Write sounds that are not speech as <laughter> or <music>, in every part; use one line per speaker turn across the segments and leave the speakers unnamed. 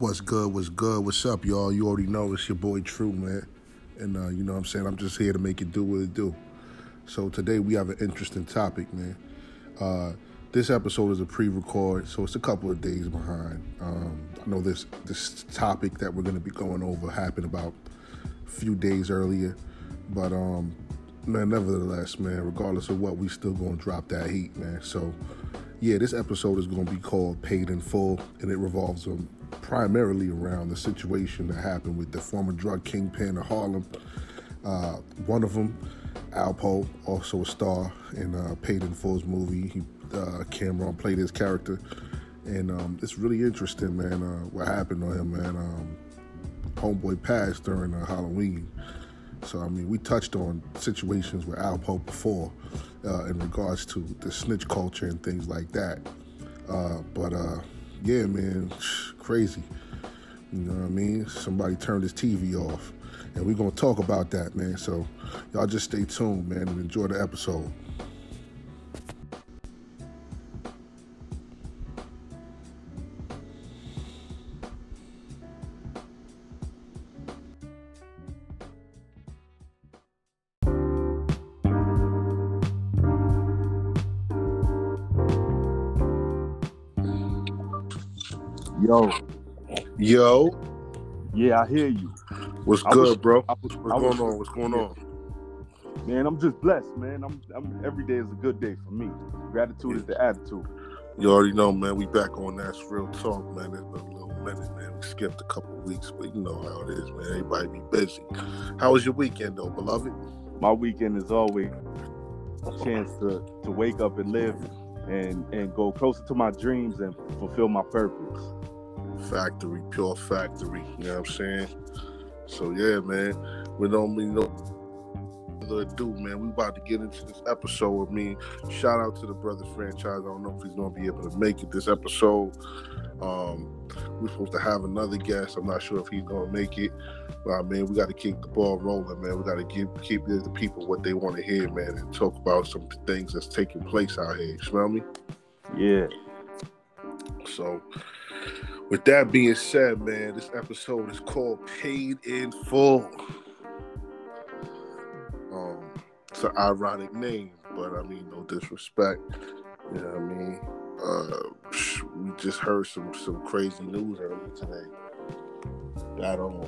What's good? What's good? What's up, y'all? You already know it's your boy True, man. And uh, you know what I'm saying? I'm just here to make it do what it do. So today we have an interesting topic, man. Uh, this episode is a pre-record, so it's a couple of days behind. Um, I know this this topic that we're going to be going over happened about a few days earlier, but um, man, nevertheless, man, regardless of what, we still going to drop that heat, man. So yeah, this episode is going to be called "Paid in Full," and it revolves um, primarily around the situation that happened with the former drug kingpin of Harlem. Uh, one of them, Alpo, also a star in uh, Paid in Full's movie. He, uh, Cam'ron played his character, and um, it's really interesting, man. Uh, what happened to him, man? Um, homeboy passed during uh, Halloween. So I mean, we touched on situations with Alpo before uh, in regards to the snitch culture and things like that. Uh, but uh, yeah, man, crazy. You know what I mean? Somebody turned his TV off, and we're gonna talk about that, man. So y'all just stay tuned, man, and enjoy the episode.
Yo,
Yo,
yeah, I hear you,
what's
I
good,
was-
bro?
Was-
What's
was-
going on? What's going on?
man. I'm just blessed, man. I'm, I'm every day is a good day for me. Gratitude is the attitude.
You already know, man. We back on that real talk, man. It's been a little minute, man. We skipped a couple weeks, but you know how it is, man. Everybody be busy. How was your weekend, though, beloved?
My weekend is always a chance to to wake up and live and and go closer to my dreams and fulfill my purpose.
Factory, pure factory. You know what I'm saying? So yeah, man. We don't mean no ado, man. We about to get into this episode with me. Shout out to the brother franchise. I don't know if he's gonna be able to make it this episode. Um, we're supposed to have another guest. I'm not sure if he's gonna make it. But I mean, we got to keep the ball rolling, man. We got to give keep the people what they want to hear, man, and talk about some things that's taking place out here. You smell me?
Yeah,
So, with that being said, man, this episode is called Paid in Full. Um, it's an ironic name, but I mean, no disrespect. You know what I mean? Uh, we just heard some some crazy news earlier today. That um,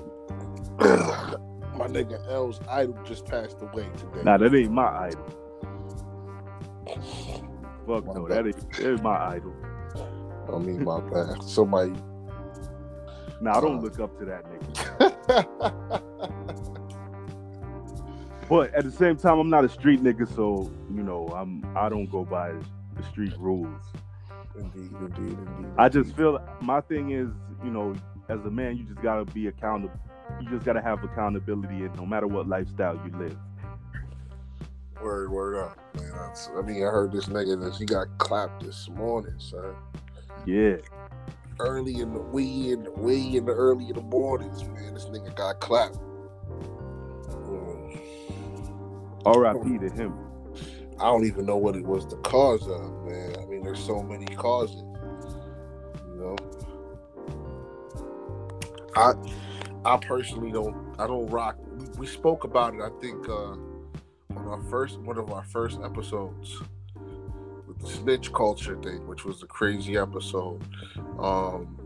<coughs> my nigga L's idol just passed away today.
nah, that ain't my idol. <laughs> Fuck
My
no,
bad.
that ain't, that ain't my idol.
I mean, my bad. Somebody.
Nah, I don't look up to that nigga. <laughs> But at the same time, I'm not a street nigga, so you know, I'm I don't go by the street rules.
indeed, indeed, indeed.
I just feel my thing is, you know, as a man, you just gotta be accountable. You just gotta have accountability, and no matter what lifestyle you live.
Word, word up, man. I mean, I heard this nigga that he got clapped this morning, son.
Yeah,
Early in the wee in the wee in the early in the mornings, man. This nigga got clapped. Mm,
R.I.P. to him.
I don't even know what it was the cause of, man. I mean, there's so many causes. You know, I I personally don't. I don't rock. We, we spoke about it. I think uh, on our first one of our first episodes snitch culture thing, which was a crazy episode. Um,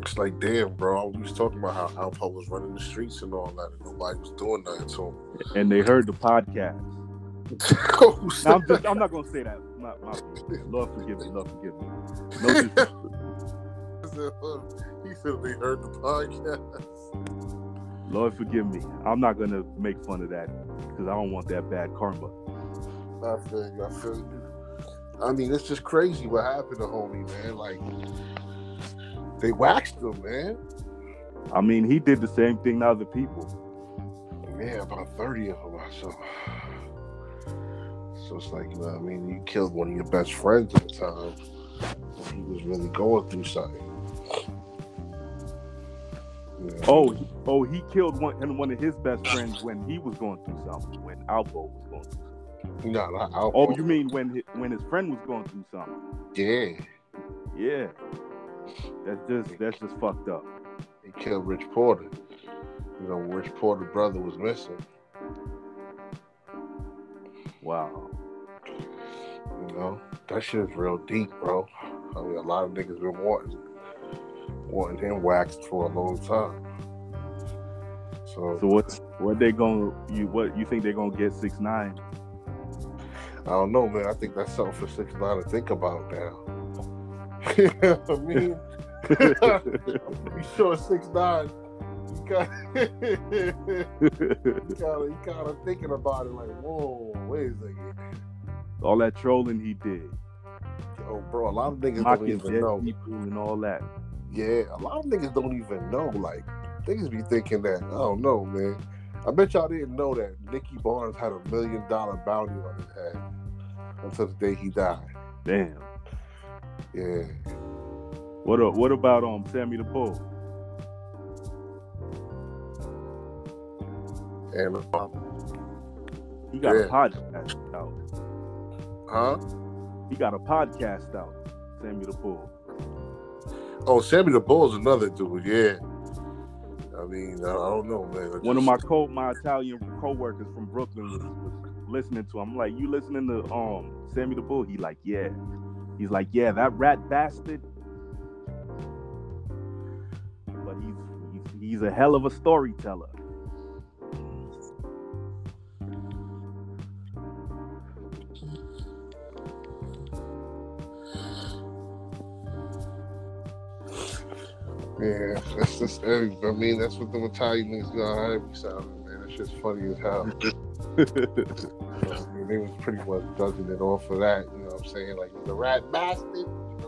it's like, damn, bro. We was talking about how Alpo was running the streets and all that, and nobody was doing nothing to him.
And they heard the podcast. <laughs> I'm just I'm not gonna say that. My, my, Lord forgive me. Lord forgive me. <laughs> No
he said they heard the podcast.
Lord forgive me. I'm not gonna make fun of that because I don't want that bad karma.
I feel you. I feel you. I mean, it's just crazy what happened to homie, man. Like, they waxed him, man.
I mean, he did the same thing to other people.
Yeah, about 30 of them. So, so it's like, you know what I mean? You killed one of your best friends at the time. when He was really going through something. Know?
Oh, he- oh, he killed one and one of his best friends when he was going through something. When Alpo was going through something.
No.
Oh, you mean when his, when his friend was going through something?
Yeah.
Yeah, That's just that's just fucked up.
He killed Rich Porter. You know, Rich Porter brother was missing.
Wow.
You know, that shit is real deep, bro. I mean, a lot of niggas been wanting wanting him waxed for a long time. So,
So what's what they gonna you what you think they're gonna get six nine?
I don't know, man. I think that's something for six nine to think about now. <laughs> you know what I mean? <laughs> you sure six nine? You got <laughs> you kind of you kind of thinking about it like, whoa, wait a second.
All that trolling he did,
Oh, bro, a lot of niggas don't even know.
people and all that.
Yeah, a lot of niggas don't even know. Like, niggas be thinking that, I don't know, man. I bet y'all didn't know that Nicky Barnes had a million dollar bounty on his head until the day he died.
Damn.
Yeah.
What a, what about um Sammy the Bull?
And, uh,
He got
Yeah.
a podcast out.
huh?
He got a podcast out. Sammy the Bull.
Oh, Sammy the Bull's another dude, yeah. I mean, I don't know, man.
One of my co my Italian co-workers from Brooklyn was, was listening to him. I'm like, you listening to um Sammy the Bull? He like, yeah. He's like, yeah, that rat bastard. But he's he's, he's a hell of a storyteller.
Yeah, that's just, I mean, that's what the Italian niggas got be sounding, man. That shit's funny as hell. <laughs> I mean, they was pretty much judging it off of that. You know what I'm saying? Like, the rat bastard. You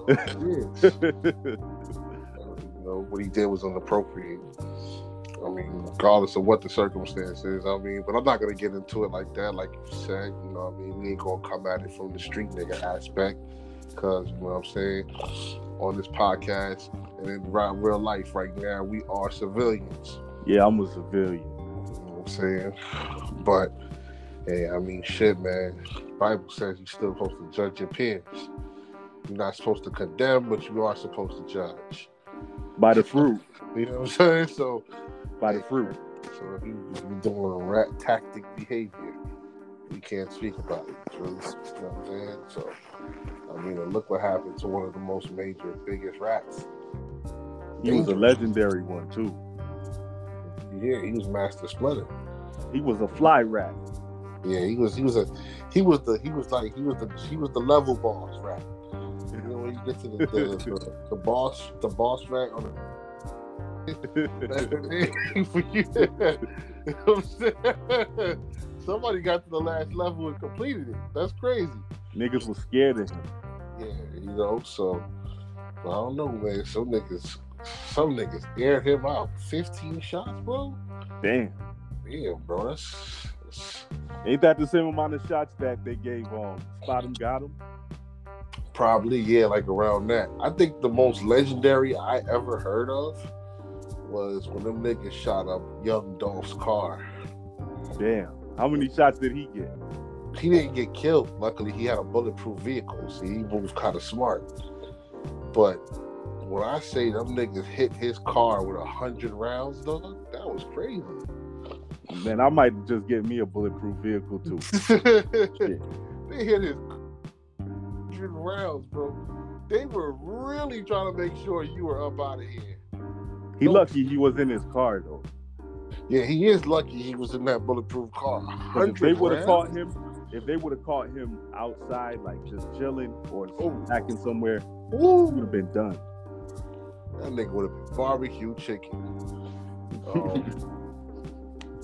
know, <laughs> you know, what he did was inappropriate. I mean, regardless of what the circumstances, I mean, but I'm not gonna get into it like that, like you said. You know, what I mean, we ain't gonna come at it from the street nigga aspect, because you know what I'm saying. On this podcast and in real real life, right now, we are civilians.
yeah, I'm a civilian.
You know what I'm saying? But hey, I mean shit, man. Bible says you're still supposed to judge your peers. You're not supposed to condemn, but you are supposed to judge.
By the fruit. <laughs>
You know what I'm saying? So
By the fruit.
so if you if you're doing a rat tactic behavior, we can't speak about it. You know what I'm saying? So I mean look what happened to one of the most major, biggest rats.
He was a legendary one too.
Yeah, he was Master Splinter.
He was a fly rat.
Yeah, he was he was a he was the he was like he was the he was the level boss rat. You know when you get to the the, <laughs> the, the boss the boss rat on the for <laughs> <laughs> You know what I'm saying? Somebody got to the last level and completed it. That's crazy.
Niggas was scared of him.
Yeah, you know, so I don't know, man. Some niggas some niggas aired him out. 15 shots, bro?
Damn.
Yeah, bro. That's, that's
Ain't that the same amount of shots that they gave um Spot him got him?
Probably, yeah, like around that. I think the most legendary I ever heard of was when them niggas shot up Young Dolph's car.
Damn. How many shots did he get?
He didn't get killed. Luckily, he had a bulletproof vehicle, so he moved kind of smart. But when I say them niggas hit his car with a hundred rounds, dog, that was crazy.
Man, I might just get me a bulletproof vehicle too. <laughs>
they hit his hundred rounds, bro. They were really trying to make sure you were up out of here.
He lucky he was in his car though.
Yeah, he is lucky he was in that bulletproof car.
if they would have caught him, if they would have caught him outside, like just chilling or
Oh.
acting somewhere, he would have been done.
That nigga would have been barbecue chicken. Um,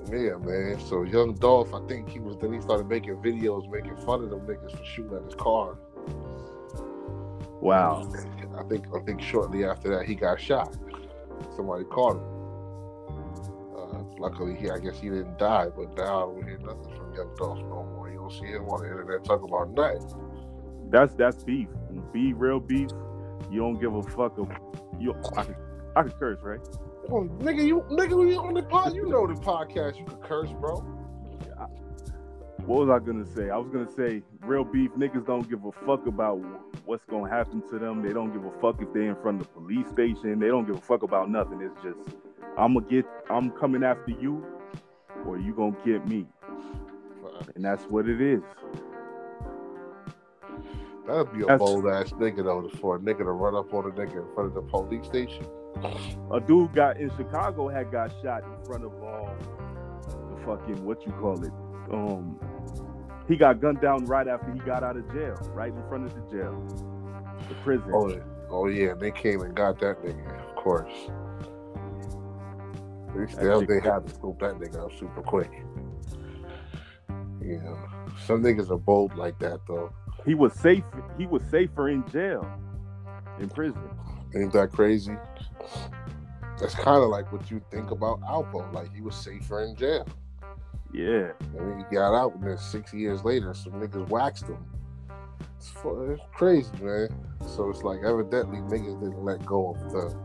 <laughs> yeah, man. So young Dolph, I think he was then he started making videos making fun of them niggas for shooting at his car.
Wow.
I think I think shortly after that he got shot. Somebody caught him. Luckily, he I guess he didn't die, but now I don't hear nothing from Young Dolph no more. You don't see him on the internet talking about nothing.
That's that's beef. Be real beef. You don't give a fuck. Of, you I could, I could curse, right?
Oh, nigga, you nigga, you on the pod? You know the podcast. You could curse, bro.
what was I gonna say? I was gonna say real beef niggas don't give a fuck about what's gonna happen to them. They don't give a fuck if they're in front of the police station. They don't give a fuck about nothing. It's just I'm gonna get I'm coming after you or you gonna get me. And that's what it is.
That'd be a
That's-
bold ass nigga though, for a nigga to run up on a nigga in front of the police station.
A dude got in Chicago had got shot in front of um the fucking what you call it. Um he got gunned down right after he got out of jail, right in front of the jail. The prison.
Oh, oh yeah, they came and got that nigga, of course. They, still, they had to scoop that nigga up super quick. You know, some niggas are bold like that though.
He was safe he was safer in jail. In prison.
Ain't that crazy? That's kind of like what you think about Alpo. Like he was safer in jail.
Yeah.
And then he got out, and then six years later, some niggas waxed him. It's, it's crazy, man. So it's like evidently niggas didn't let go of the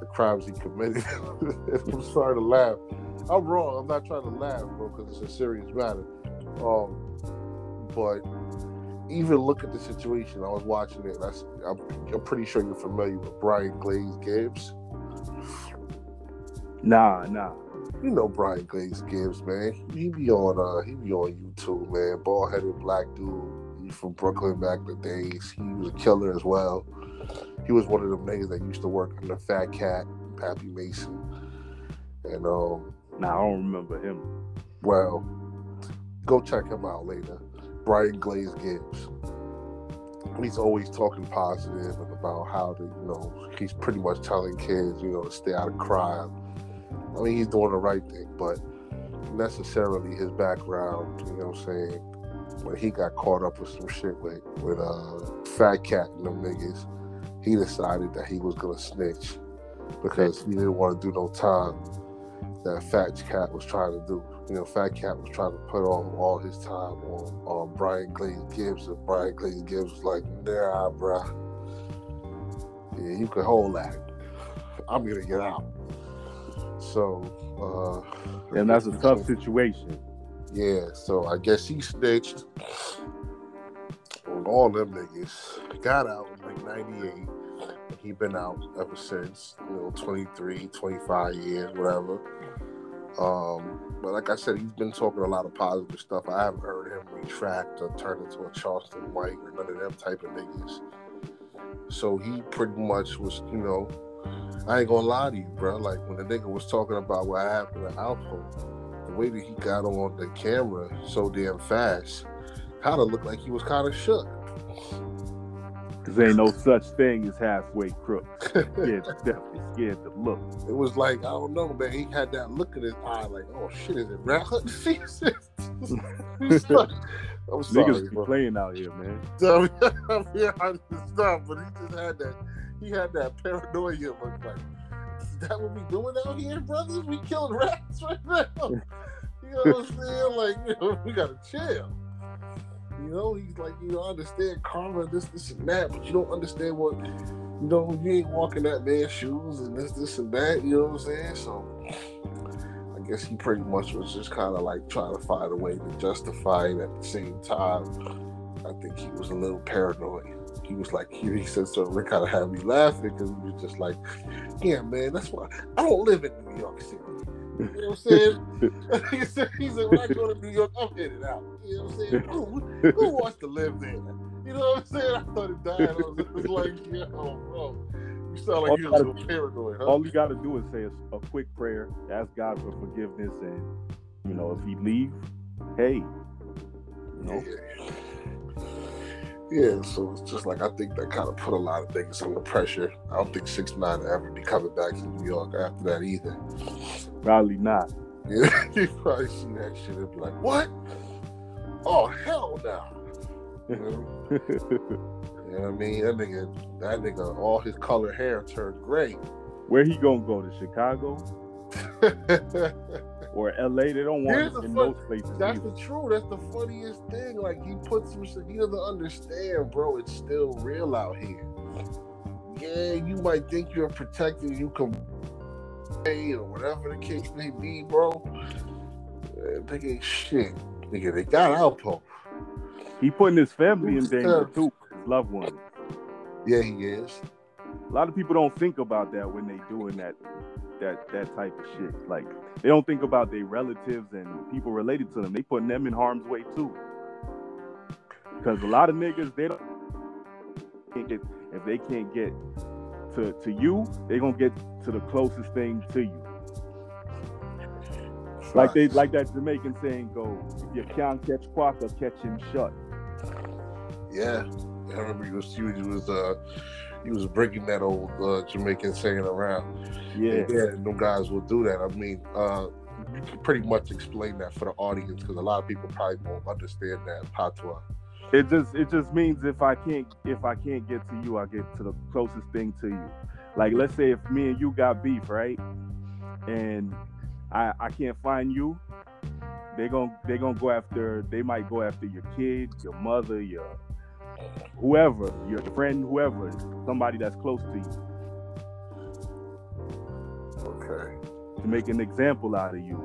the crimes he committed. <laughs> I'm sorry to laugh. I'm wrong. I'm not trying to laugh, bro, because it's a serious matter. Um, but even look at the situation. I was watching it. That's I'm, I'm pretty sure you're familiar with Brian Glaze Gibbs.
Nah, nah.
You know Brian Glaze Gibbs, man. He be on uh he be on YouTube, man. Bald headed black dude. He's from Brooklyn back in the days. He was a killer as well. He was one of them niggas that used to work under Fat Cat, Pappy Mason. And um,
Nah, I don't remember him.
well, go check him out later. Brian Glaze Gibbs. He's always talking positive and about how to, you know, he's pretty much telling kids, you know, to stay out of crime. I mean, he's doing the right thing, but necessarily his background, you know what I'm saying? When he got caught up with some shit with, with uh, Fat Cat and them niggas, he decided that he was gonna snitch because he didn't want to do no time that Fat Cat was trying to do. You know, Fat Cat was trying to put on all his time on, on Brian Glaze Gibbs, and Brian Glaze Gibbs was like, nah, bruh. Yeah, you can hold that. I'm gonna get out. So, uh,
And that's a tough situation.
yeah, so I guess he snitched all them niggas. Got out in like 98. He been out ever since, you know, 23, 25 years, whatever. Um, but like I said, he's been talking a lot of positive stuff. I haven't heard him retract or turn into a Charleston White or none of them type of niggas. So he pretty much was, you know, I ain't gonna lie to you, bro. Like when the nigga was talking about what happened to Alpo, the way that he got on the camera so damn fast, kind of looked like he was kind of shook.
Cause ain't no such thing as halfway crooks. Scared, definitely scared to look. <laughs>
It was like I don't know, man. He had that look in his eye, like, "Oh shit, is it Red Hood?" <laughs> <laughs> I'm sorry,
Niggas be
bro.
playing out here, man.
So, yeah, I stop, but he just had that. He had that paranoia look like, "Is that what we doing out here, brothers? We killing rats right now." You know what I'm saying? Like, you know, we gotta chill. You know, he's like, you know, I understand karma, this, this, and that, but you don't understand what, you know, you ain't walking that man's shoes and this, this, and that. You know what I'm saying? So, I guess he pretty much was just kind of like trying to find a way to justify it at the same time. I think he was a little paranoid. He was like, he, he said something that kind of had me laughing because he was just like, yeah, man, that's why I don't live in New York City. You know what I'm saying? <laughs> <laughs> he said, he said, when I go to New York, I'm headed out. You know what I'm saying? <laughs> Who, who wants to live there? You know what I'm saying? I started dying. I was, it was like, yo, oh, bro, oh. you sound like you're a little paranoid, huh?
All you gotta do is say a, a quick prayer, ask God for forgiveness, and you know, if he leave, hey, you know,
Yeah, so it's just like I think that kind of put a lot of things under pressure. I don't think six nine ever be coming back to New York after that either.
Probably not.
Yeah, <laughs> you probably see that shit and be like, "What? Oh hell no!" You know, <laughs> you know what I mean? That nigga, that nigga, all his colored hair turned gray.
Where he gonna go to Chicago <laughs> or LA? They don't want
Here's
him in
fun-
those places.
That's
either.
the truth. That's the funniest thing. Like he puts some shit. He doesn't understand, bro. It's still real out here. Yeah, you might think you're protected. You can or whatever the case may be, bro. Nigga ain't shit. Nigga, they got Alpo.
He putting his family in danger too, his loved ones.
Yeah, he is.
A lot of people don't think about that when they doing that that that type of shit. Like they don't think about their relatives and people related to them. They putting them in harm's way too. Because a lot of niggas they don't if they can't get to to you, they're gonna get to the closest thing to you. Like they like that Jamaican saying go, if you can't catch Quacker, catch him shut.
Yeah. I remember he was he was uh he was breaking that old uh, Jamaican saying around.
Yeah,
and yeah, no guys will do that. I mean, uh, you can pretty much explain that for the audience because a lot of people probably won't understand that patois.
It just it just means if I can't if I can't get to you, I get to the closest thing to you. Like let's say if me and you got beef, right? And I I can't find you, they going they gonna go after they might go after your kid, your mother, your whoever, your friend, whoever, somebody that's close to you.
Okay.
To make an example out of you.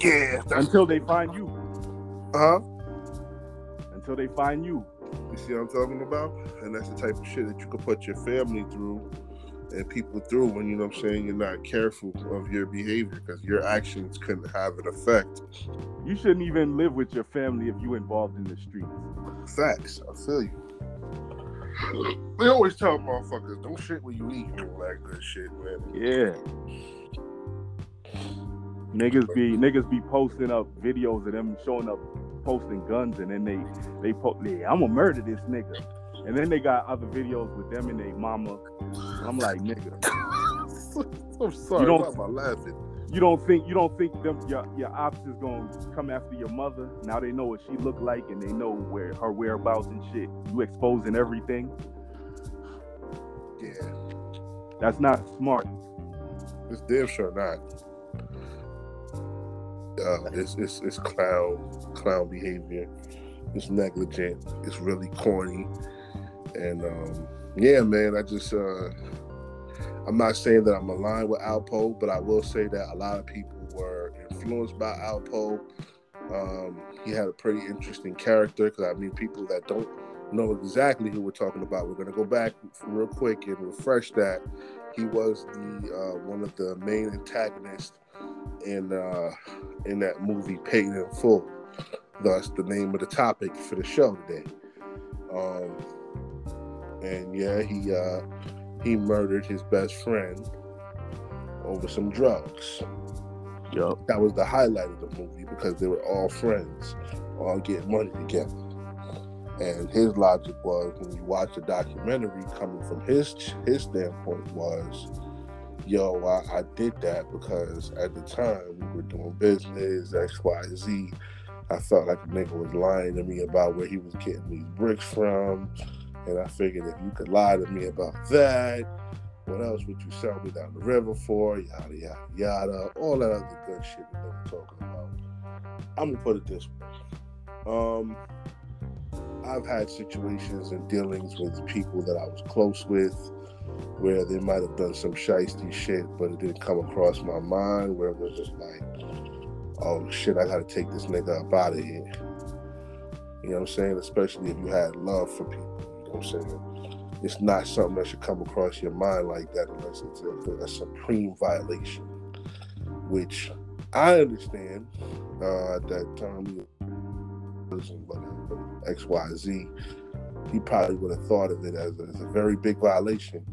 Yeah.
Until they find you.
Uh huh.
Until they find you.
You see what I'm talking about? And that's the type of shit that you could put your family through and people through when you know what I'm saying you're not careful of your behavior because your actions can have an effect.
You shouldn't even live with your family if you involved in the streets.
Facts. I feel you. They always tell motherfuckers, don't shit when you eat and all that good shit, man.
Yeah. Niggas be niggas be posting up videos of them showing up posting guns and then they they post yeah, I'm gonna murder this nigga. And then they got other videos with them and their mama. I'm like, nigga. <laughs>
I'm sorry. You don't, why am I laughing?
You don't think you don't think them your your ops is gonna come after your mother? Now they know what she looked like and they know where her whereabouts and shit. You exposing everything.
Yeah.
That's not smart.
It's damn sure not. Uh, it's, it's it's clown clown behavior. It's negligent. It's really corny. And um, yeah, man, I just uh, I'm not saying that I'm aligned with Alpo, but I will say that a lot of people were influenced by Alpo. Um, he had a pretty interesting character because I mean, people that don't know exactly who we're talking about, we're gonna go back real quick and refresh that. He was the uh, one of the main antagonists in uh, in that movie Paid in Full. Thus, the name of the topic for the show today. Um, and yeah, he uh, he murdered his best friend over some drugs.
Yep.
That was the highlight of the movie because they were all friends, all getting money together. And his logic was when you watch the documentary coming from his his standpoint was, yo, I, I did that because at the time we were doing business, X, Y, Z. I felt like a nigga was lying to me about where he was getting these bricks from. And I figured if you could lie to me about that, what else would you sell me down the river for? Yada yada yada. All that other good shit that they were talking about. I'm gonna put it this way. Um I've had situations and dealings with people that I was close with where they might have done some shisty shit, but it didn't come across my mind where it was just like, oh shit, I gotta take this nigga up out of here. You know what I'm saying? Especially if you had love for people. You know what I'm saying? It's not something that should come across your mind like that unless it's a, a supreme violation, which I understand uh, at that time X Y Z. He probably would have thought of it as a, as a very big violation,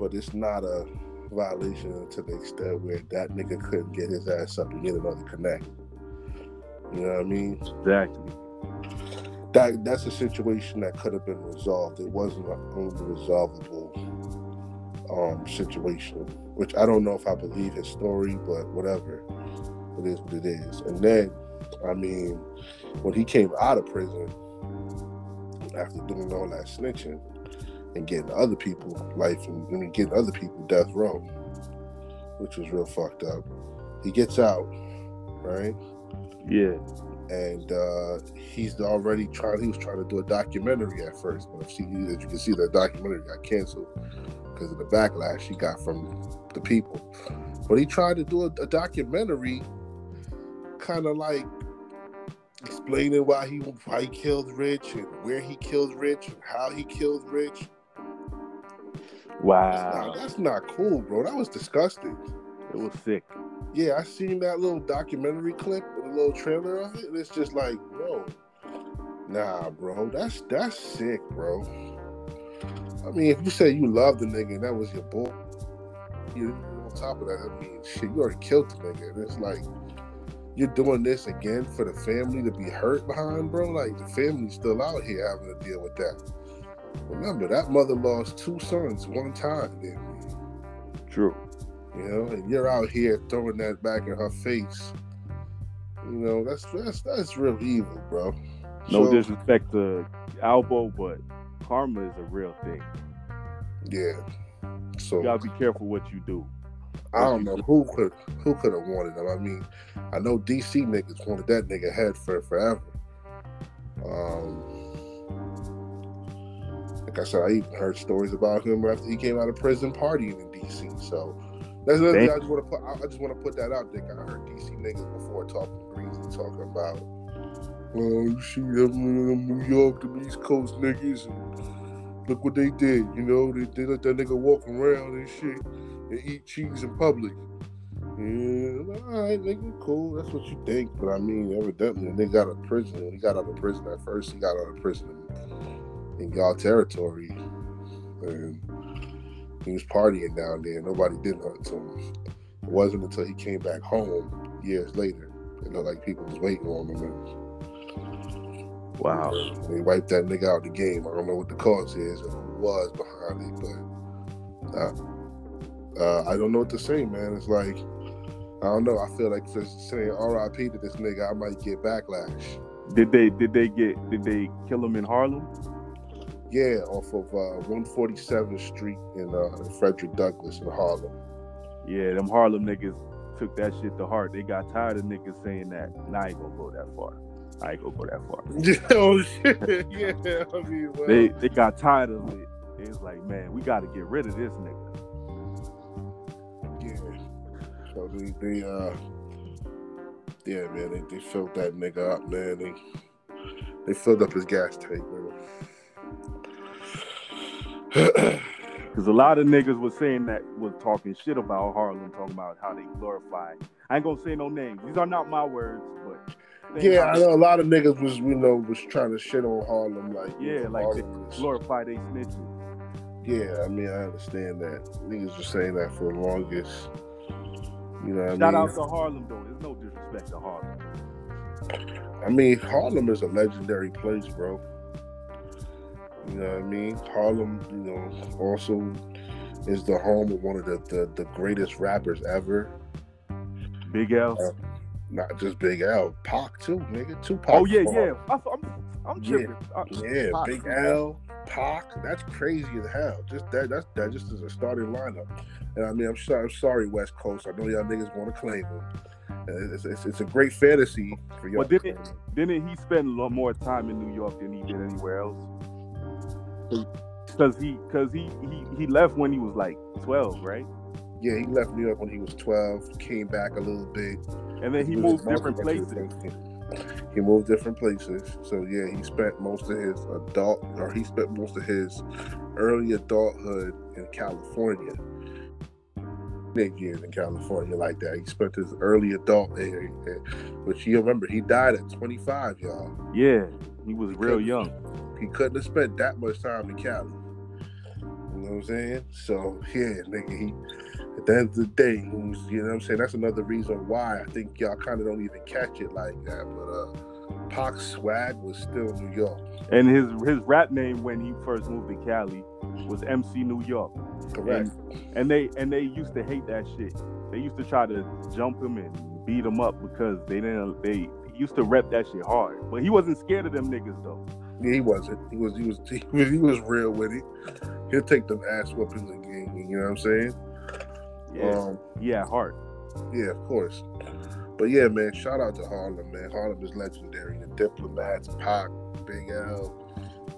but it's not a violation to the extent where that nigga couldn't get his ass up and get another connect. You know what I mean?
Exactly
that that's a situation that could have been resolved. It wasn't an unresolvable um, situation, which I don't know if I believe his story, but whatever, it is what it is. And then, I mean, when he came out of prison after doing all that snitching and getting other people life and I mean, getting other people death row, which was real fucked up. He gets out, right?
Yeah
and uh, he's already trying. He was trying to do a documentary at first, but if you, as you can see, that documentary got canceled because of the backlash he got from the people. But he tried to do a, a documentary kind of like explaining why he why he killed Rich and where he killed Rich and how he killed Rich.
Wow,
That's not, that's not cool, bro. That was disgusting.
it was sick.
Yeah, I seen that little documentary clip with a little trailer of it, and it's just like, bro, nah, bro, that's that's sick, bro. I mean, if you say you love the nigga and that was your boy, you on top of that, I mean, shit, you already killed the nigga. And it's like you're doing this again for the family to be hurt behind, bro. Like the family's still out here having to deal with that. Remember, that mother lost two sons one time, didn't?
True.
You know, and you're out here throwing that back in her face. You know, that's that's that's real evil, bro.
No
So,
disrespect to Alpo, but karma is a real thing.
Yeah. So
You gotta be careful what you do.
I don't know who could who could have wanted him. I mean, I know DC niggas wanted that nigga head for forever. Like I said, I even heard stories about him after he came out of prison partying in DC. So that's another thing I just want to put. I just want to put that out there. I heard DC niggas before talking greasy, talking about, well, you see them, them New York, them East Coast niggas, and look what they did. You know, they, they let that nigga walk around and shit and eat cheese in public. Yeah, all right, nigga, cool. That's what you think. But I mean, evidently, they got out of prison. He got out of prison at first, he got out of prison in, y'all territory. And he was partying down there. Nobody did nothing to him. It wasn't until he came back home years later. It looked like people was waiting on him. And
Wow.
they wiped that nigga out the game. I don't know what the cause is or who was behind it, but uh, uh, I don't know what to say, man. It's like I don't know. I feel like just saying R.I.P. to this nigga, I might get backlash.
Did they did they get did they kill him in Harlem?
Yeah, off of uh, 147th Street in uh, Frederick Douglass in Harlem.
Yeah, them Harlem niggas took that shit to heart. They got tired of niggas saying that. Nah, I ain't gonna go that far. I ain't gonna go that far. <laughs>
oh shit! <laughs> Yeah, I mean, well,
They they got tired of it. It was like, man, we got to get rid of this nigga.
yeah. So they, they uh, yeah, man, they, they filled that nigga up, man. They they filled up his gas tank, man.
Because a lot of niggas was saying that was talking shit about Harlem, talking about how they glorify. I ain't gonna say no names. These are not my words, but
Yeah, I know a lot of niggas was you know was trying to shit on Harlem, like
Yeah, like they
Harlem
glorify they snitches.
yeah. I mean, I understand that niggas were saying that for the longest. You know, what
Shout
I mean,
out to Harlem though. There's no disrespect to Harlem.
I mean, Harlem is a legendary place, bro. You know what I mean? Harlem, you know, also is the home of one of the, the, the greatest rappers ever.
Big L.
Uh, Not just Big L, Pac too, nigga. Tupac.
oh yeah,
from
yeah. I, I'm I'm
Yeah.
tripping. Uh,
Yeah,
Pac.
Big L, Pac. That's crazy as hell. Just that. That's that. Just as a starting lineup. And I mean, I'm sorry. I'm sorry, West Coast. I know y'all niggas want to claim him. It's, it's, it's a great fantasy for y'all.
But did
to
it-
claim him.
Didn't he spend a lot more time in New York than he did anywhere else? Because he, cause he, he, he left when he was like 12, right?
Yeah, he left New York when he was 12. Came back a little bit.
And then he
was
moved different places.
He moved different places. So yeah, he spent most of his adult, or he spent most of his early adulthood in California. Big years in California like that. He spent his early adult area, which you remember he died at 25, y'all.
Yeah, he was real young.
He couldn't have spent that much time in Cali. You know what I'm saying? So yeah, nigga, he at the end of the day, you know what I'm saying? That's another reason why I think y'all kind of don't even catch it like that. But uh Pac's swag was still New York.
And his his rap name when he first moved to Cali was MC New York.
Correct.
And they and they used to hate that shit. They used to try to jump him and beat him up because they didn't they used to rep that shit hard. But he wasn't scared of them niggas though.
Yeah, he wasn't. He was he was he was, <laughs> he was real with it. He'll take them ass whoopings again, you know what I'm saying?
Yeah.
Um,
yeah, heart.
Yeah, of course. But yeah, man, shout out to Harlem, man. Harlem is legendary. The diplomats, Pac, Big L,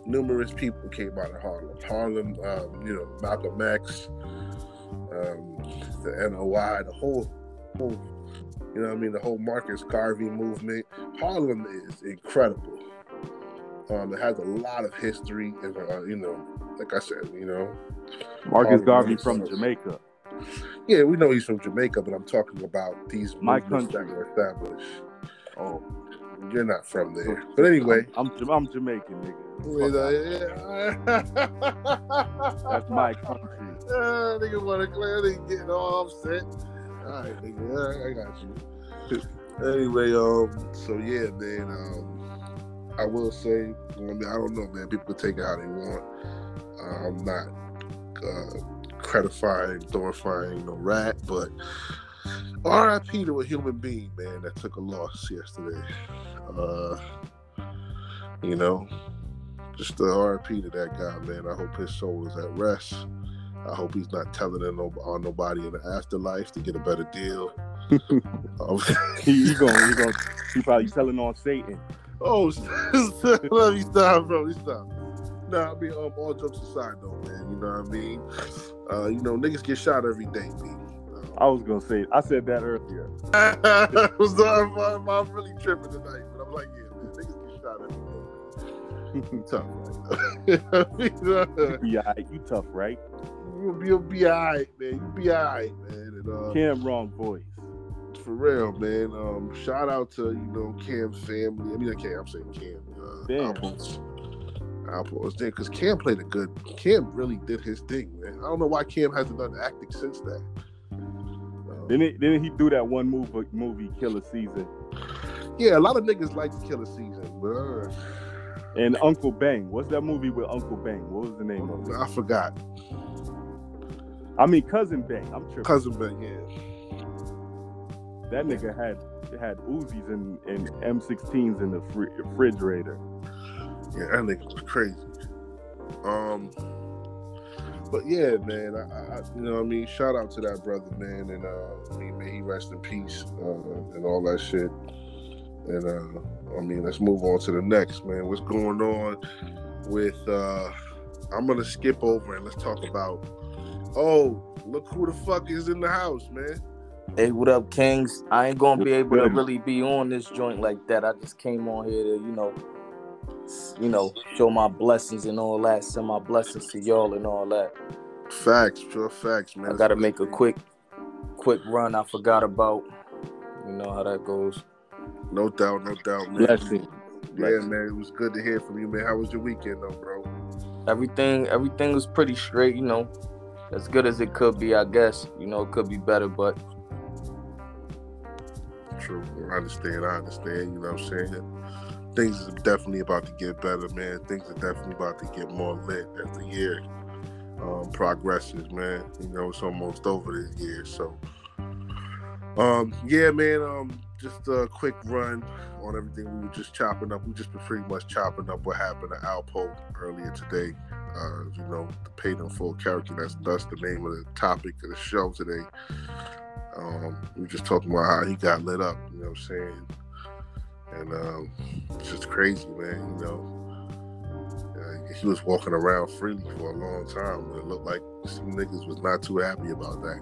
numerous people came out of Harlem. Harlem, um, you know, Malcolm X, um, the NOI, the whole, whole You know what I mean? The whole Marcus Garvey movement. Harlem is incredible. Um, it has a lot of history, and uh, you know, like I said, you know,
Marcus Garvey from Jamaica.
yeah, we know he's from Jamaica, but I'm talking about these
My
movements that
country.
were established.
Oh,
You're not from there, but anyway.
I'm I'm, I'm Jamaican, nigga.
You
Fuck
know,
out.
yeah.
That's my country. <laughs>
Uh, nigga want to clear, nigga getting all upset. All right, nigga, I, I got you. anyway, um, so yeah, man, um, I will say, I mean, I don't know, man. People can take it how they want. Uh, I'm not uh, credifying, glorifying no rat, but R.I.P. to a human being, man, that took a loss yesterday. Uh, you know, just the R.I.P. to that guy, man. I hope his soul is at rest. I hope he's not telling on nobody in the afterlife to get a better deal. <laughs> Um,
He, he going he going he probably telling on Satan.
Oh, <laughs> let me stop, bro. Let me stop. Nah, I mean, um, all jokes aside, though, man. You know what I mean? Uh, you know, niggas get shot every day, man.
I was gonna say I said that earlier. <laughs>
I'm, I'm, I'm really tripping tonight, but I'm like, yeah, man, niggas get shot every day. man. <laughs> Tough, right? you
Be alright, you tough, right?
you'll be, you'll be all right, man. You'll be all right, man. And, uh,
Cam'ron voice.
For real, man. Um, shout out to you know Cam's family. I mean, Cam. I'm saying Cam. Uh,
Damn.
Outpost. Outpost. There, because Cam played a good. Cam really did his thing, man. I don't know why Cam hasn't done acting since that. Um,
Didn't didn't he do that one movie movie Killa Season
yeah, a lot of niggas like to kill season, but uh,
and Uncle Bang? What's that movie with Uncle Bang? What was the name of it?
I forgot.
I mean Cousin Bang. I'm tripping.
Cousin Bang, yeah.
That nigga had had Uzis and, and M16s in the fri- refrigerator.
Yeah, that nigga was crazy. Um, but yeah, man, I, I, you know, what I mean, shout out to that brother, man, and uh, I mean, may he rest in peace uh, and all that shit. And uh, I mean, let's move on to the next, man. What's going on with? uh I'm gonna skip over and let's talk about. Oh, look who the fuck is in the house, man.
Hey, what up, Kings? I ain't gonna be able to really be on this joint like that. I just came on here to, you know, you know, show my blessings and all that. Send my blessings to y'all and all that.
Facts, pure facts, man.
I gotta make a quick, quick run. I forgot about. You know how that goes.
No doubt, no doubt, man.
Blessing.
Yeah, man, it was good to hear from you, man. How was your weekend, though, bro?
Everything, everything was pretty straight. You know, as good as it could be. I guess. You know, it could be better, but
True. I understand. I understand. You know what I'm saying? Things are definitely about to get better, man. Things are definitely about to get more lit as the year um, progresses, man. You know, it's almost over this year. So, um, yeah, man. Um, just a quick run on everything we were just chopping up. We just been pretty much chopping up what happened to Alpo earlier today. Uh, you know, the paid in full character. That's that's the name of the topic of the show today. Um, we just talking about how he got lit up. You know what I'm saying? And um, it's just crazy, man. You know, uh, he was walking around freely for a long time, it looked like some niggas was not too happy about that.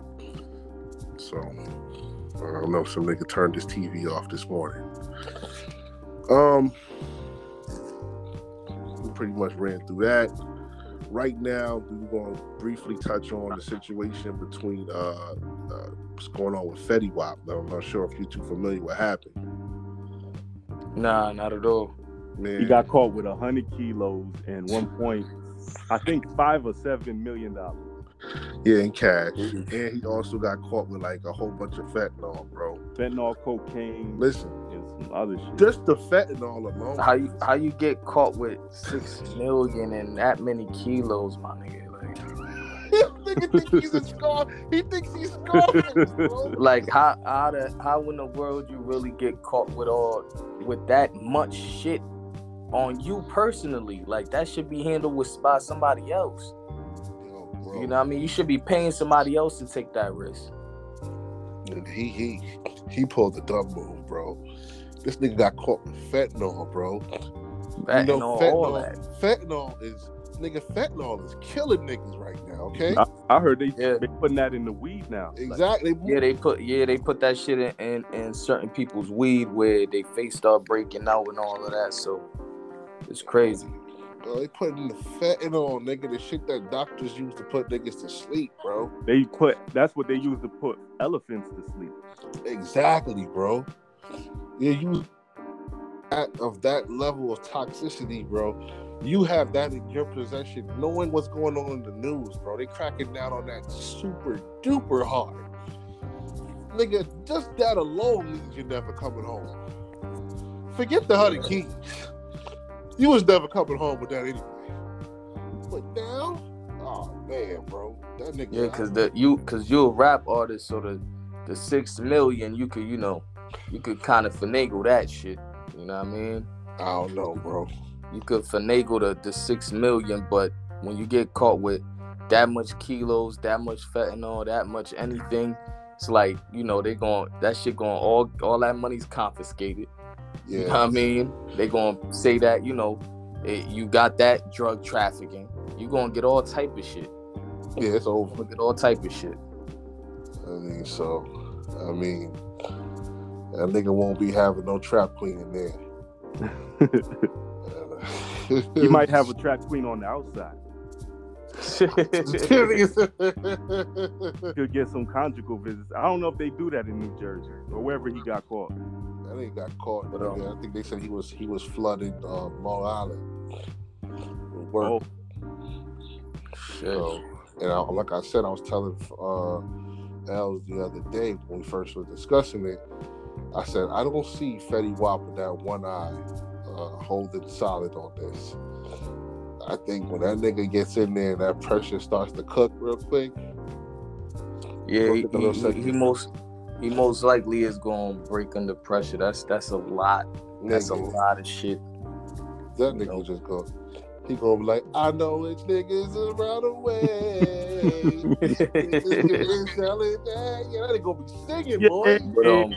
So I don't know. If some nigga turned his TV off this morning. Um, we pretty much ran through that. Right now, we were going to briefly touch on the situation between uh, uh, what's going on with Fetty Wap. I'm not sure if you're too familiar what happened.
nah, not at all.
Man,
He got caught with a hundred kilos and one point, I think five or seven million dollars.
yeah, in cash, and he also got caught with like a whole bunch of fentanyl, bro.
Fentanyl, cocaine,
Listen,
and some other shit.
just the fentanyl alone.
How you how you get caught with six million and that many kilos, my nigga? Like, <laughs>
nigga think he's a scar. He thinks he's Scarface, bro. <laughs>
like how how the how in the world you really get caught with all with that much shit on you personally? Like that should be handled with by somebody else.
Yo, bro.
You know what I mean? You should be paying somebody else to take that risk.
And he he he pulled the dumb move, bro. This nigga got caught with fentanyl, bro.
That
you know, fentanyl, fentanyl is nigga fentanyl is killing niggas right now. Okay,
I, I heard they
Yeah.
they putting that in the weed now. Like,
exactly.
Yeah, they put yeah they put that shit in, in in certain people's weed where they face start breaking out and all of that. So it's crazy.
Bro, they putting the fentanyl, nigga, the shit that doctors use to put niggas to sleep, bro.
they put that's what they use to put elephants to sleep.
Exactly, bro. Yeah, you that of that level of toxicity, bro. You have that in your possession, knowing what's going on in the news, bro. They cracking down on that super duper hard. Nigga, just that alone means you're never coming home. Forget the hundred keys. You was never coming home with that anyway. But now, oh man, bro, that nigga.
Yeah, cause the you cause you a rap artist, so the the six million you could you know you could kind of finagle that shit. You know what I mean?
I don't know, bro.
You could finagle the the six million, but when you get caught with that much kilos, that much fentanyl, that much anything, it's like you know they going that shit going all all that money's confiscated. You know what
Yeah,
I mean? They gonna say that you know eh, you got that drug trafficking. You gonna get all type of shit.
yeah, it's over.
Look at all type of shit.
I mean, so, I mean, that nigga won't be having no trap queen in there. <laughs>
you might have a trap queen on the outside. <laughs> Could get some conjugal visits. I don't know if they do that in New Jersey or wherever he got caught.
That nigga got caught.
But, um.
I think they said he was he was flooding uh, Long Island. with Work.
Oh,
So, and I, like I said, I was telling uh, Els the other day when we first were discussing it. I said I don't see Fetty Wap with that one eye uh, holding solid on this. I think when that nigga gets in there and that pressure starts to cook real quick,
Yeah,
Go
he,
get the little
he, he most he most likely is gonna break under pressure. That's that's a lot. That's a lot of shit.
that
you
nigga
know.
just go. He gonna be like, I know which niggas around the way. <laughs> Niggas selling that. Yeah, that nigga gonna be singing, boy.
But, um,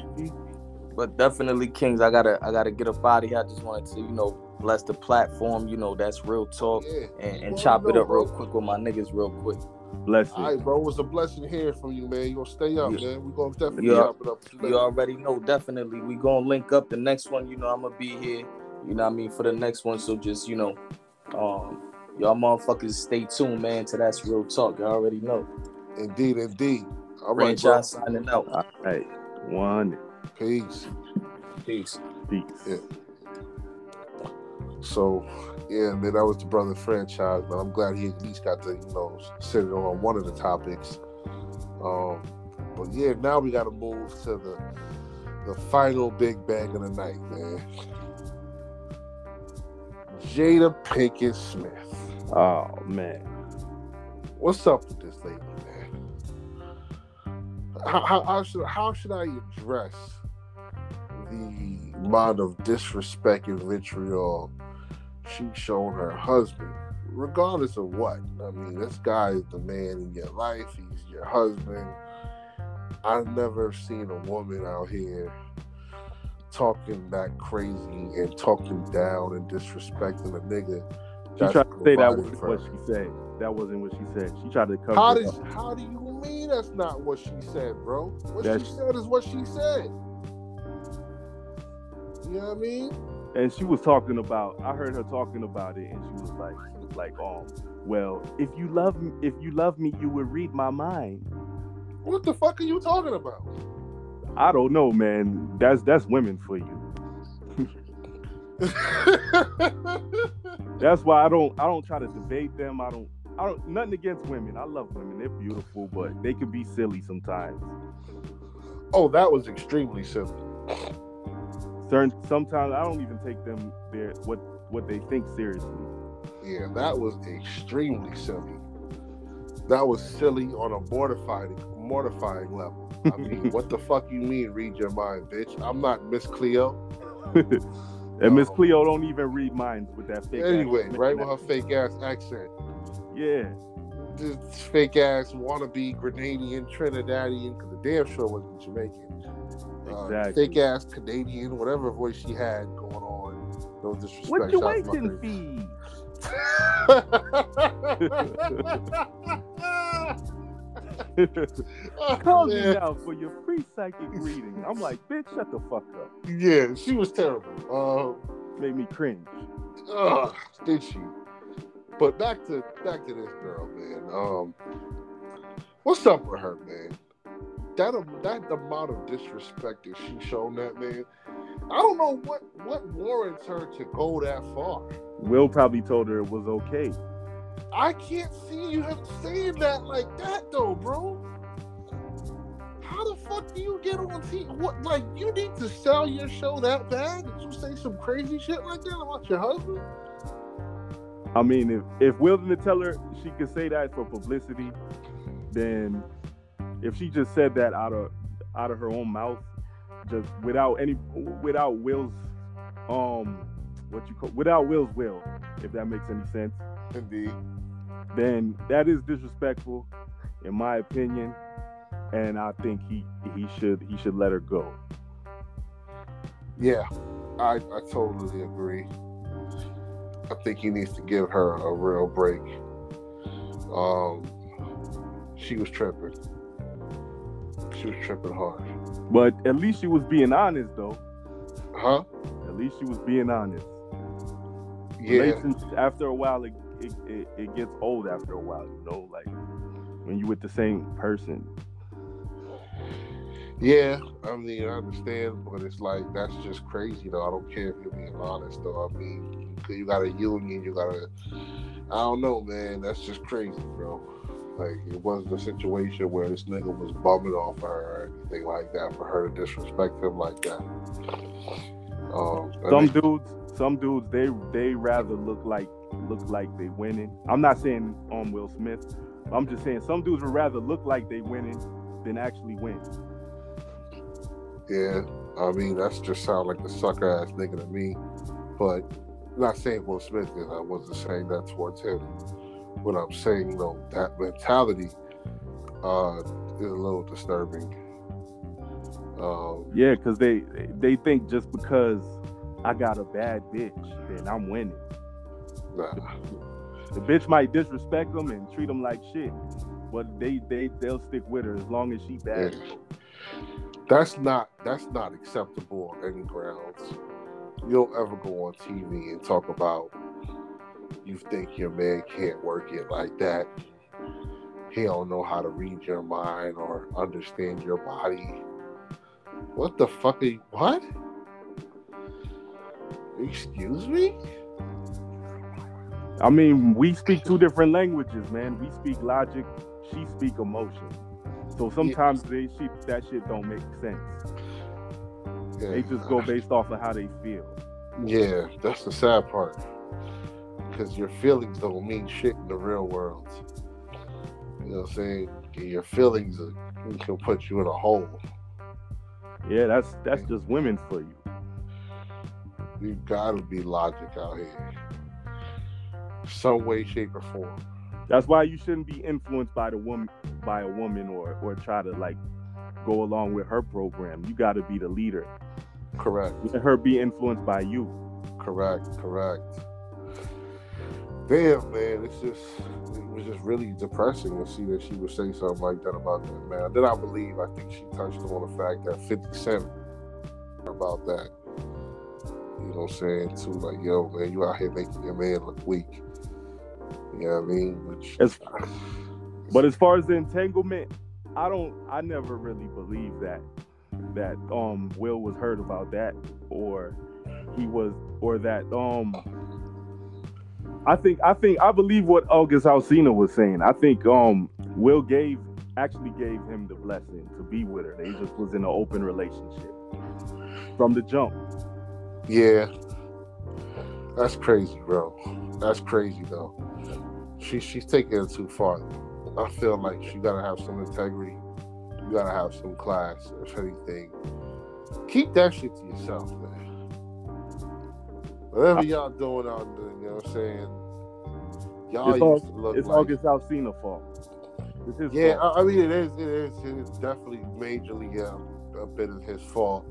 But definitely, Kings. I gotta I gotta get up out of here. I just wanted to you know bless the platform. You know that's real talk
Yeah.
and, and chop
you
it
know,
up real
bro.
quick with my niggas real quick.
bless
you.
it.
right, bro. It was a blessing hearing from you, man. You gonna stay up,
You-
man. We gonna definitely
you-
chop it up. with you
You already know, definitely. We gonna link up the next one. You know, I'm gonna be here. You know what I mean for the next one. So just you know, um, y'all motherfuckers stay tuned, man. To that's real talk. You already know.
Indeed, indeed. All right, bro.
Franchise signing out.
All right, one
Peace.
Peace.
Peace.
Yeah. So, yeah, man, that was the brother franchise, but I'm glad he at least got to, you know, sit on one of the topics. Um, but yeah, now we got to move to the the final big bang of the night, man. Jada Pinkett Smith.
Oh man,
What's up with this lady, man? How, how, how should how should I address the amount of disrespect and vitriol she's shown her husband, regardless of what? I mean, this guy is the man in your life. He's your husband. I've never seen a woman out here talking that crazy and talking down and disrespecting a nigga.
she tried to say that wasn't what she said. That wasn't what she said. She tried to cover.
How
up.
how do you mean that's not what she said, bro? What she said is what she said. You know what I mean?
and she was talking about i heard her talking about it and she was like she was like um well if you love me if you love me you would read my mind.
What the fuck are you talking about?
i don't know man. That's that's women for you. <laughs> That's why i don't i don't try to debate them. I don't i don't nothing against women. I love women. They're beautiful but they can be silly sometimes.
Oh, that was extremely silly.
Certain sometimes i don't even take them their what what they think seriously
Yeah, that was extremely silly. That was silly on a mortifying mortifying level. I mean, <laughs> what the fuck you mean read your mind, bitch? I'm not Miss Cleo. <laughs>
and miss cleo don't even read minds with that fake
Anyway,
accent.
right with her fake ass accent.
yeah
this fake ass wannabe Grenadian Trinidadian, because the damn sure wasn't Jamaican. Uh,
Exactly.
fake ass Canadian, whatever voice she had going on. No disrespect.
What you
shout out to
waiting <laughs> for? <laughs> Call me now for your free psychic reading. I'm like, bitch, shut the fuck up.
Yeah, she was terrible.
Made me cringe.
Um, ugh, did she? But back to back to this girl, man. Um, what's up with her, man? That um, that amount of disrespect that she shown that man. I don't know what what warrants her to go that far.
Will probably told her it was okay.
I can't see him saying that like that though, bro. How the fuck do you get on TV? What like you need to sell your show that bad that you say some crazy shit like that about your husband?
I mean, if if Will didn't tell her she could say that for publicity, then if she just said that out of out of her own mouth, just without any without Will's um what you call without Will's will, if that makes any sense,
Indeed.
then that is disrespectful, in my opinion, and I think he he should he should let her go.
Yeah, I, I totally agree. I think he needs to give her a real break. Um, she was tripping. She was tripping hard.
But at least she was being honest, though.
Huh?
At least she was being honest.
Yeah.
After a while, it, it, it, it gets old after a while, you know, like when you with the same person.
Yeah, I mean, I understand, but it's like that's just crazy, though. I don't care if you're being honest, though. I mean, you got a union, you got a. I don't know, man. That's just crazy, bro. Like it wasn't a situation where this nigga was bumming off her or anything like that for her to disrespect him like that. Um,
Some
they-
dudes, some dudes, they they rather look like look like they winning. I'm not saying on Will Smith. I'm just saying some dudes would rather look like they winning than actually win.
Yeah, I mean that's just sound like the sucker ass nigga to me. But not saying Will Smith is. I wasn't saying that towards him. What I'm saying, know, that mentality uh, is a little disturbing. Um,
Yeah, because they they think just because I got a bad bitch, then I'm winning.
nah.
The bitch might disrespect them and treat them like shit, but they they they'll stick with her as long as she bad.
Yeah. That's not that's not acceptable on any grounds. You don't ever go on TV and talk about you think your man can't work it like that. He don't know how to read your mind or understand your body. What the fuck are you what? Excuse me?
I mean, we speak two different languages, man. We speak logic, she speak emotion. So sometimes they she, that shit don't make sense.
Yeah.
They just go based off of how they feel.
Yeah, that's the sad part. Because your feelings don't mean shit in the real world. You know what I'm saying? Your feelings can put you in a hole.
Yeah, that's that's just women for you.
You gotta be logic out here. Some way, shape, or form.
That's why you shouldn't be influenced by the woman by a woman or or try to like go along with her program. You got to be the leader.
Correct.
Let her be influenced by you.
Correct. Correct. Damn, man, it's just it was just really depressing to see that she would say something like that about that man. Then I believe I think she touched on the fact that 50 Cent about that. You know what I'm saying? Too like, yo, man, you out here making your man look weak. You know what I mean? Which
As- <sighs> But as far as the entanglement, I don't. I never really believe that that um Will was hurt about that or he was or that um. I think I think I believe what August Alsina was saying. I think um Will gave actually gave him the blessing to be with her. They just was in an open relationship from the jump.
Yeah. That's crazy, bro. That's crazy though. She she's taking it too far. I feel like she gotta have some integrity. You gotta have some class, if anything. Keep that shit to yourself, man. Whatever y'all doing out there, you know what I'm saying? Y'all
It's, all,
used to look
it's
like
August Alsina fault.
Yeah,
fault.
I, I mean it is, it is, it is definitely majorly yeah, a bit of his fault.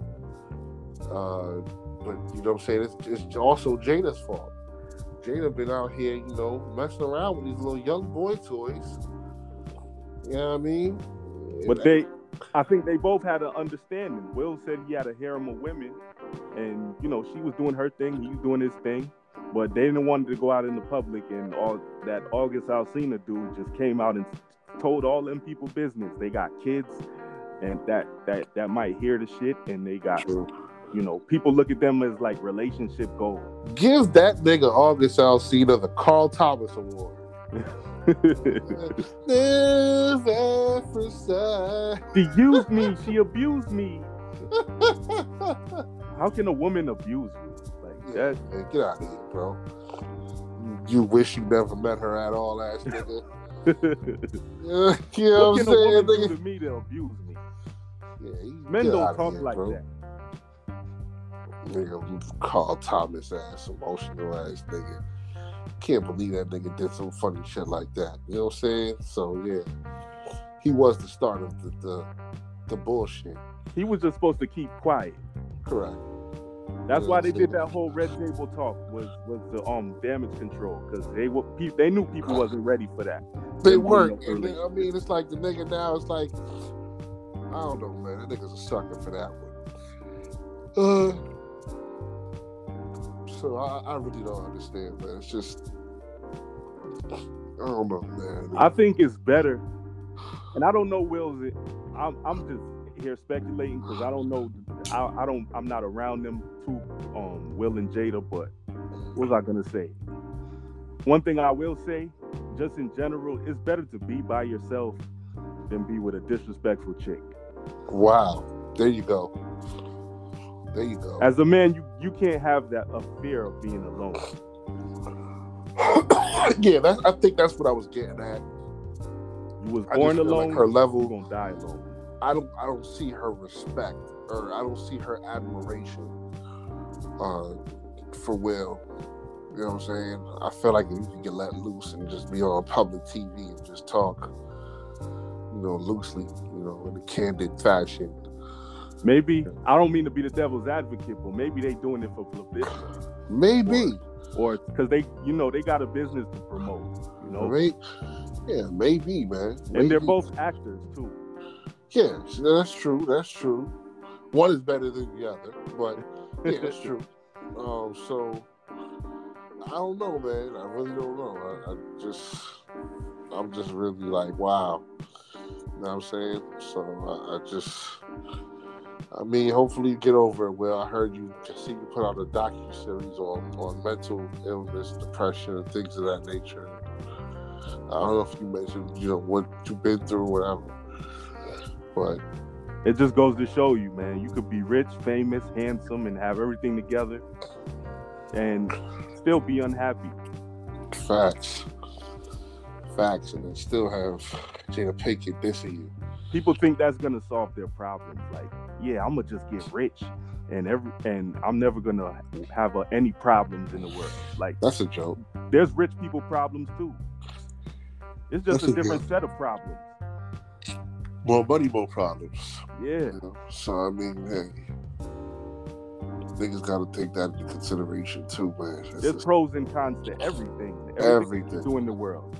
Uh, but you know what I'm saying? It's, it's also Jada's fault. Jada been out here, you know, messing around with these little young boy toys. You know what I mean?
But they, I think they both had an understanding. Will said he had a harem of women, and you know she was doing her thing, he was doing his thing, but they didn't want to go out in the public. And all that August Alsina dude just came out and told all them people business. They got kids, and that that that might hear the shit, and they got.
True.
You know, people look at them as like relationship goals.
Give that nigga August Alsina the Carl Thomas Award. <laughs> Live at first sight.
she used me. She abused me. <laughs> How can a woman abuse you? Like
Yeah,
that.
man, get out of here, bro. You wish you never met her at all, ass nigga. Yeah, <laughs> <laughs> you know
what
what
can a
I'm
woman do to me to abuse me?
Yeah,
Men don't talk
here,
like
bro.
that.
Nigga, Carl Thomas ass, emotional ass nigga. Can't believe that nigga did some funny shit like that. You know what I'm saying? So yeah, he was the start of the the, the bullshit.
He was just supposed to keep quiet.
Correct.
That's why they did that whole red table talk was was the um damage control because they were they knew people wasn't ready for that.
They
They
weren't. then, I mean, it's like the nigga now. It's like I don't know, man. That nigga's a sucker for that one. Uh. So I, I really don't understand, man. It's just I don't know, man.
I think it's better, and I don't know Will's. It. I'm I'm just here speculating because I don't know. I, I don't. I'm not around them too. um, Will and Jada. But what was I gonna say? One thing I will say, just in general, it's better to be by yourself than be with a disrespectful chick.
wow. There you go. There you go.
As a man, you you can't have that a fear of being alone. <coughs>
yeah, that's, I think that's what I was getting at.
You was born alone.
like her
you're
level.
gonna die alone.
I don't I don't see her respect or I don't see her admiration uh, for Will. You know what I'm saying? I feel like if you could get let loose and just be on public TV and just talk, you know, loosely, you know, in a candid fashion.
Maybe I don't mean to be the devil's advocate, but maybe they doing it for publicity.
Maybe,
or because they, you know, they got a business to promote, you know,
right? Yeah, maybe, man.
and they're both actors too.
Yeah, that's true. That's true. One is better than the other, but yeah, that's true. <laughs> Um, so I don't know, man. I really don't know. I, I just, I'm just really like, wow. You know what I'm saying? So I, I just, I mean, hopefully you get over it. Well, I heard you just see you put out a docu series on on mental illness, depression, and things of that nature. I don't know if you mentioned, you know, what you've been through, whatever. But
It just goes to show you, man, you could be rich, famous, handsome, and have everything together, and still be unhappy.
Facts. Facts, and then still have Jada Pinkett dissing you.
People think that's gonna solve their problems. Like, yeah, I'm gonna just get rich, and every and I'm never gonna have uh, any problems in the world. Like,
That's a joke.
there's rich people problems too. It's just
That's
a
a
different set of problems.
More money, more problems.
Yeah.
You know? So I mean, hey, niggas got to take that into consideration too, man. It's
There's pros and cons to everything. Everything,
everything.
you do in the world.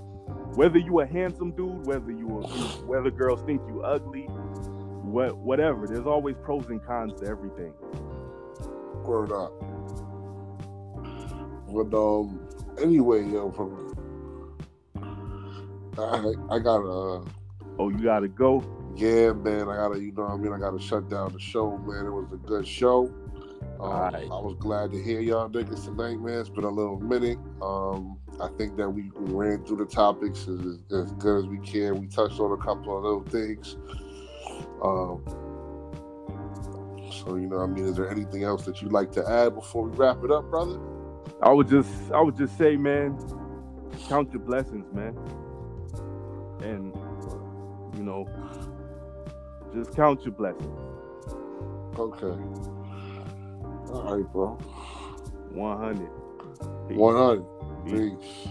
Whether you a handsome dude, whether you a, whether girls think you ugly, what whatever. There's always pros and cons to everything.
Word up. But um, anyway, yo, from I I got a
Oh, you gotta go.
yeah, man. I gotta, you know, what I mean, I gotta shut down the show, man. It was a good show. Um. I was glad to hear y'all niggas tonight, man. It's been a little minute. Um, I think that we, we ran through the topics as, as good as we can. We touched on a couple of little things. Um, so you know, what I mean, is there anything else that you'd like to add before we wrap it up, brother?
I would just I would just say, man, count your blessings, man. And you know, just count your blessings.
Okay. All right, bro.
100. Peace.
100.
Peace.
Peace.